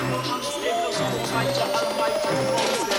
Thank you.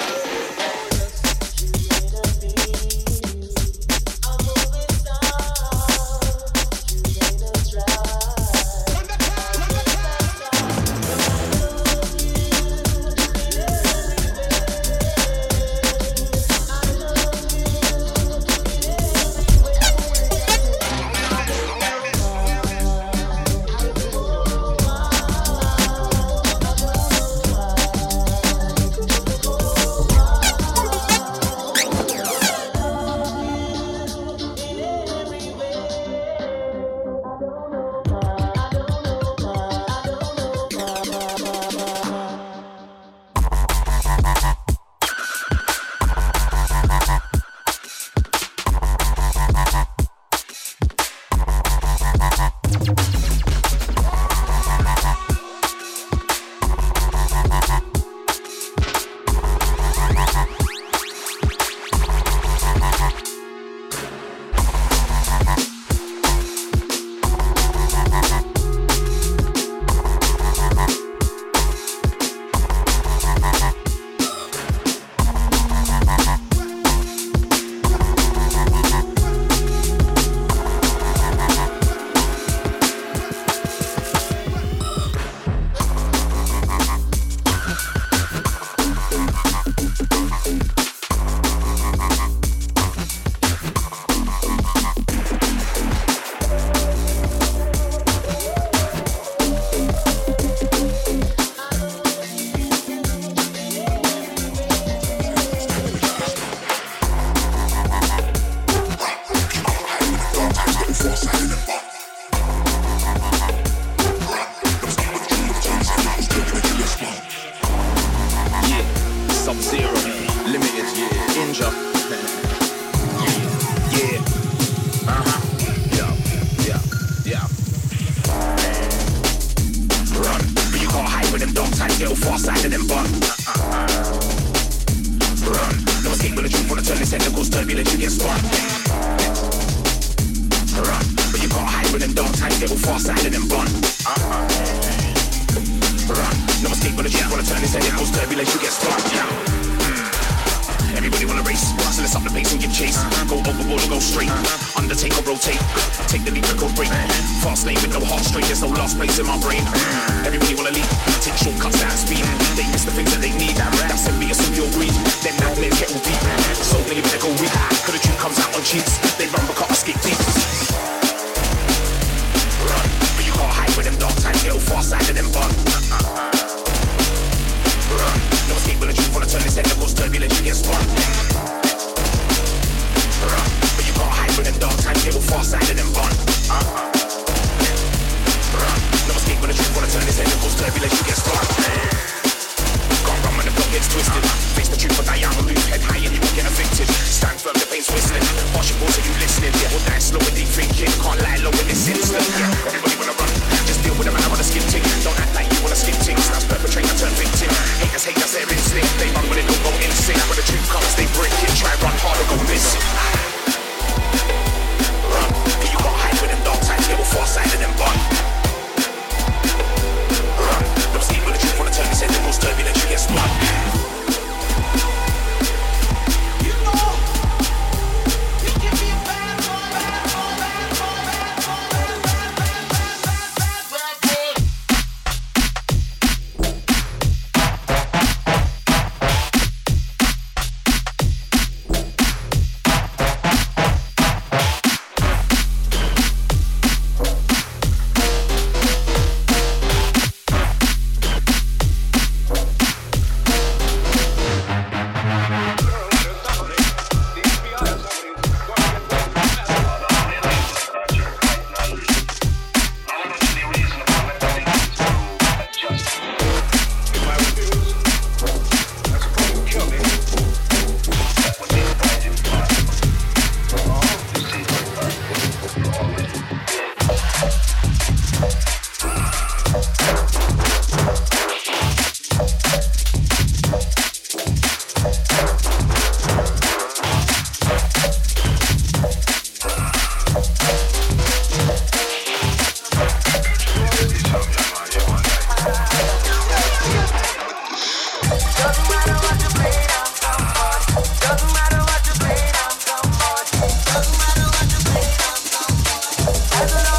I don't know.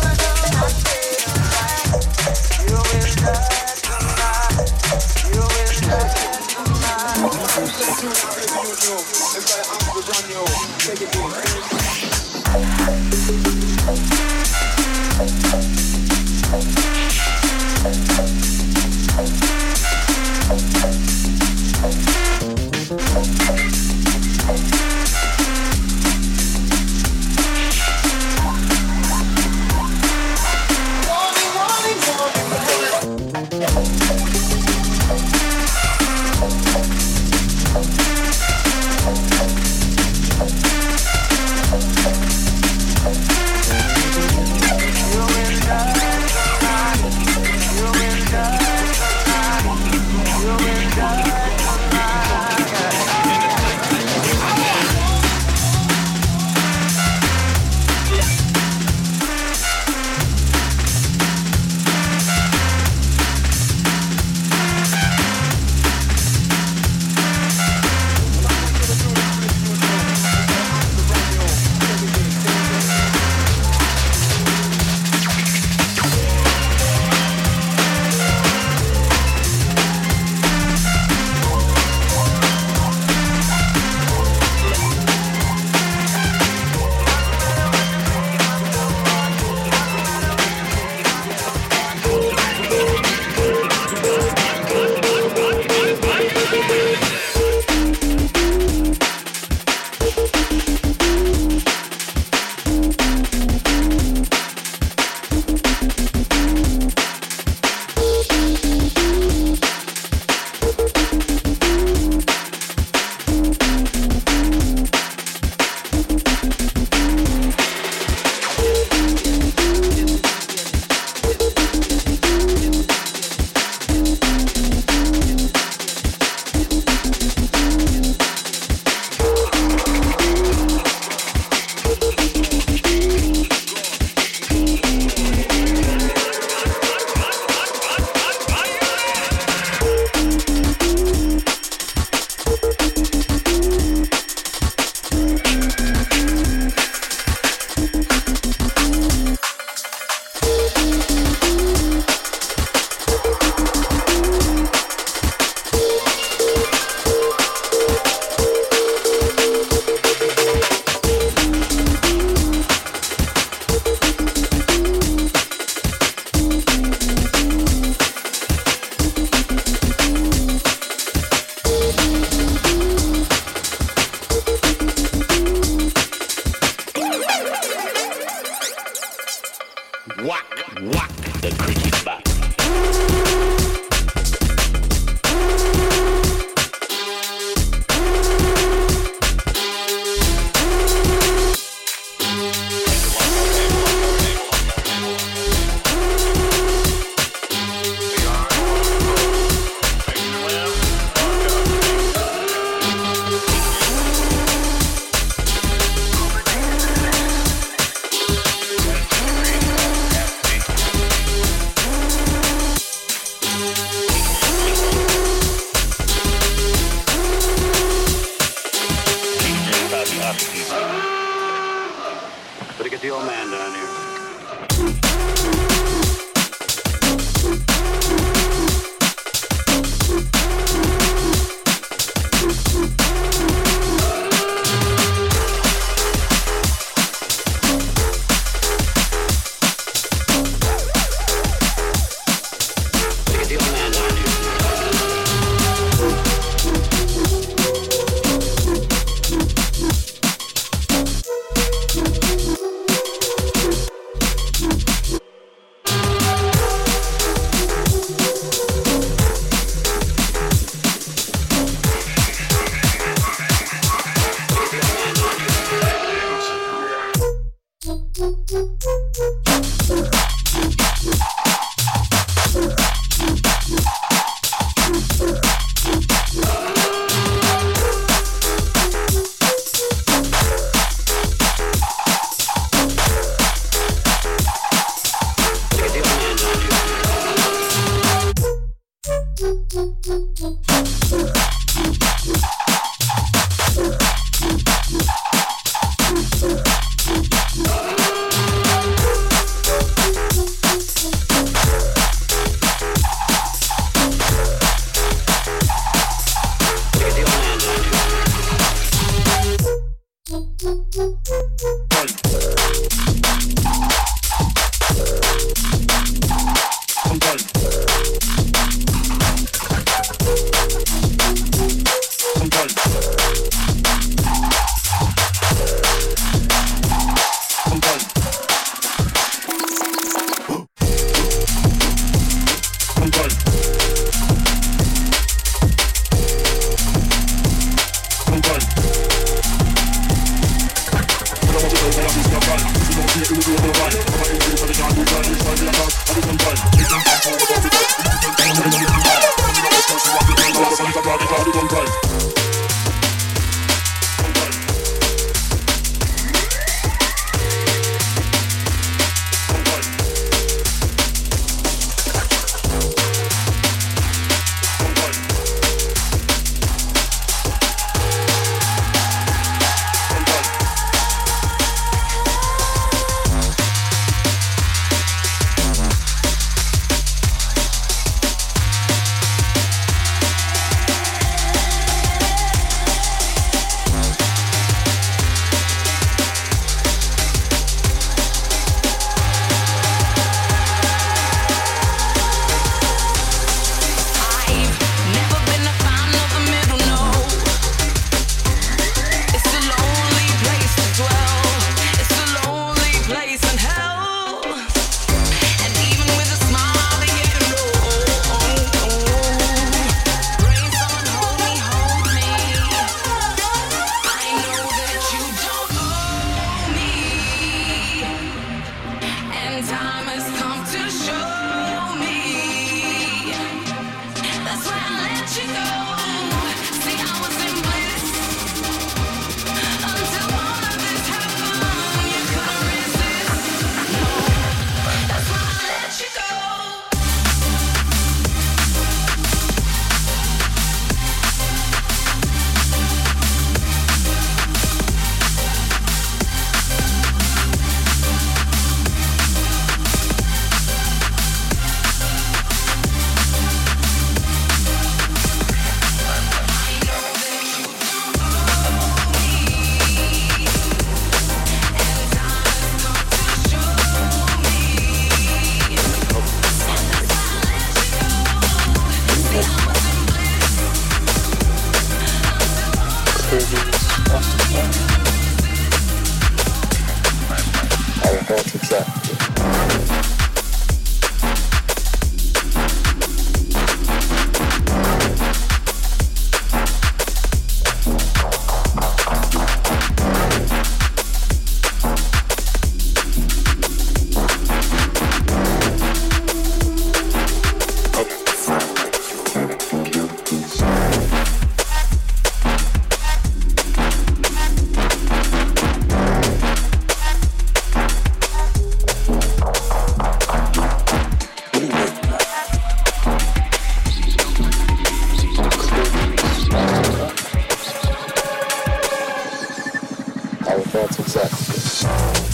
That's exactly it.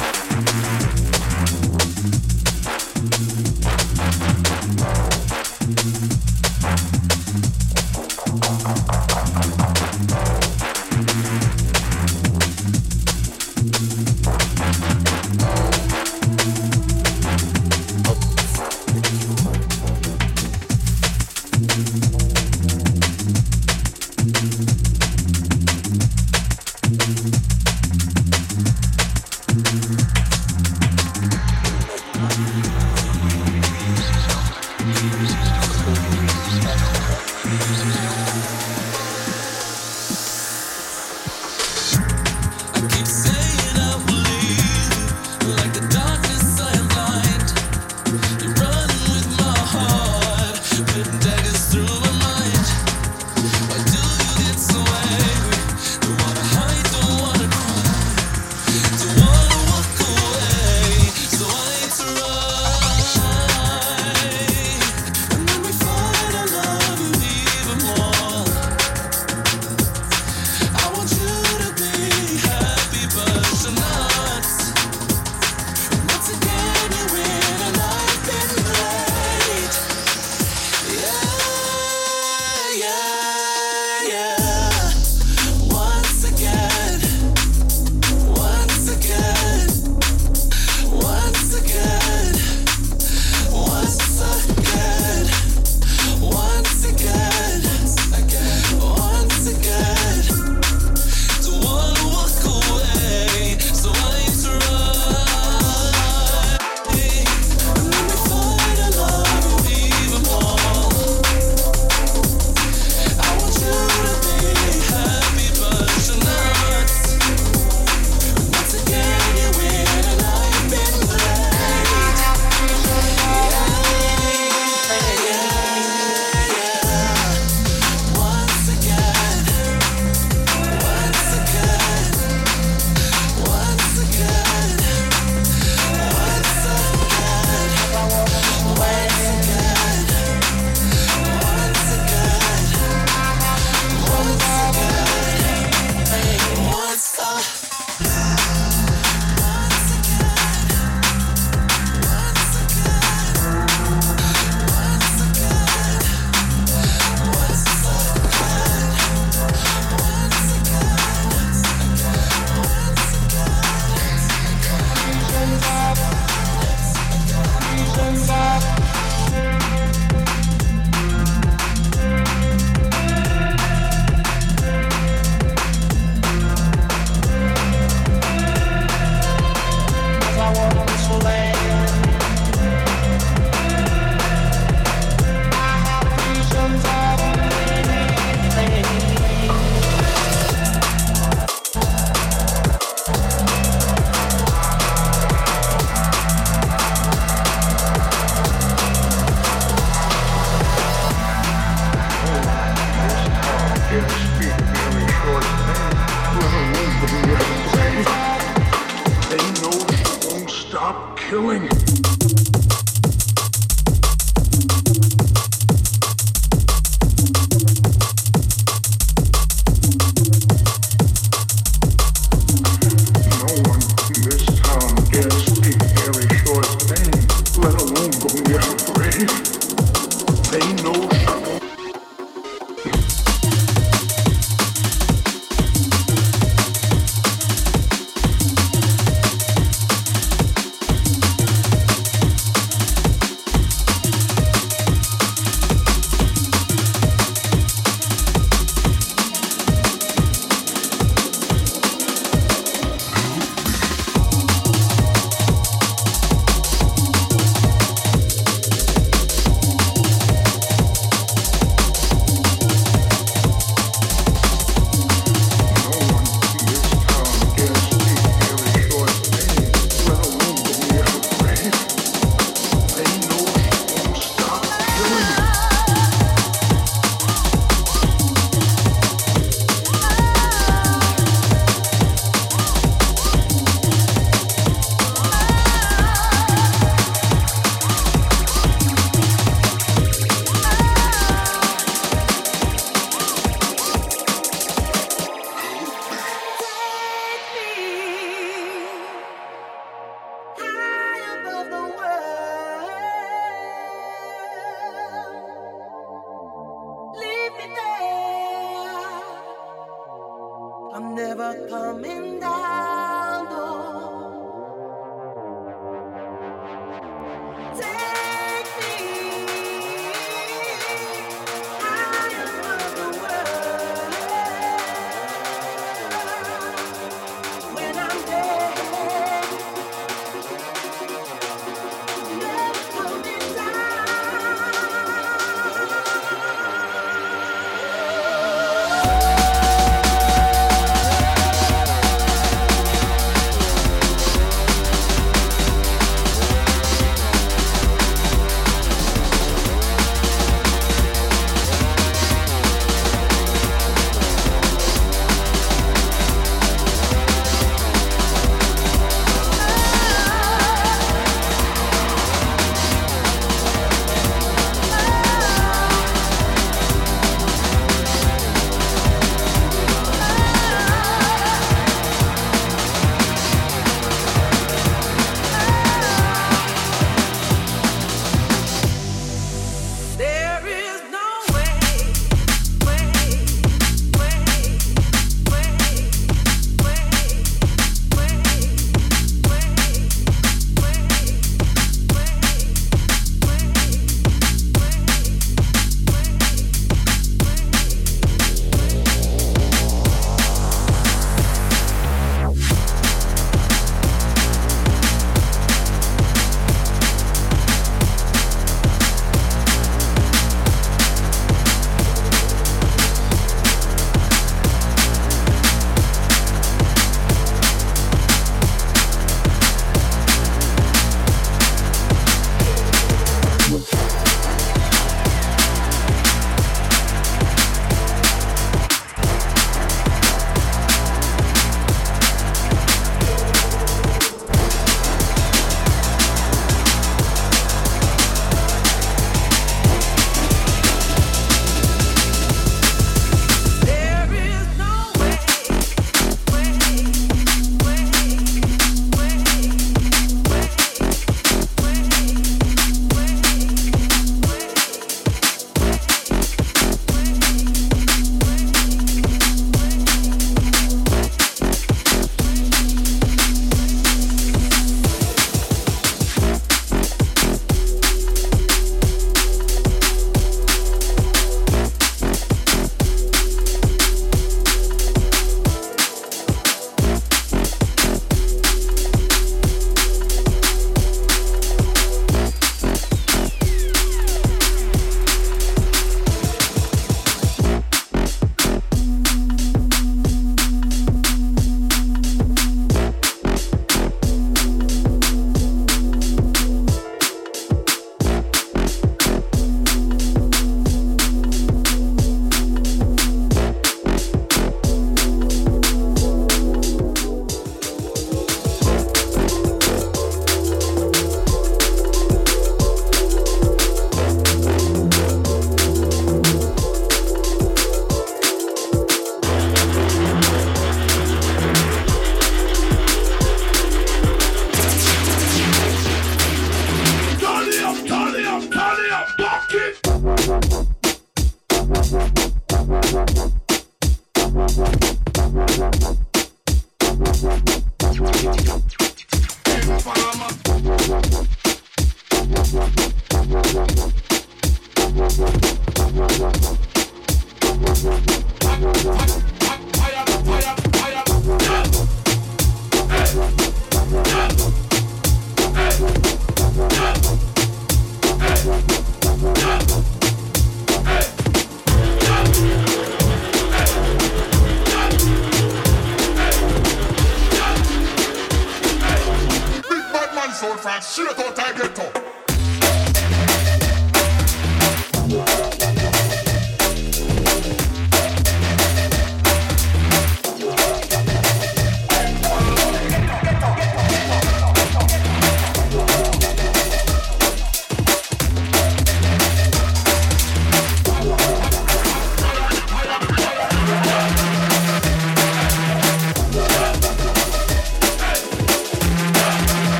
never coming down.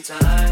Time.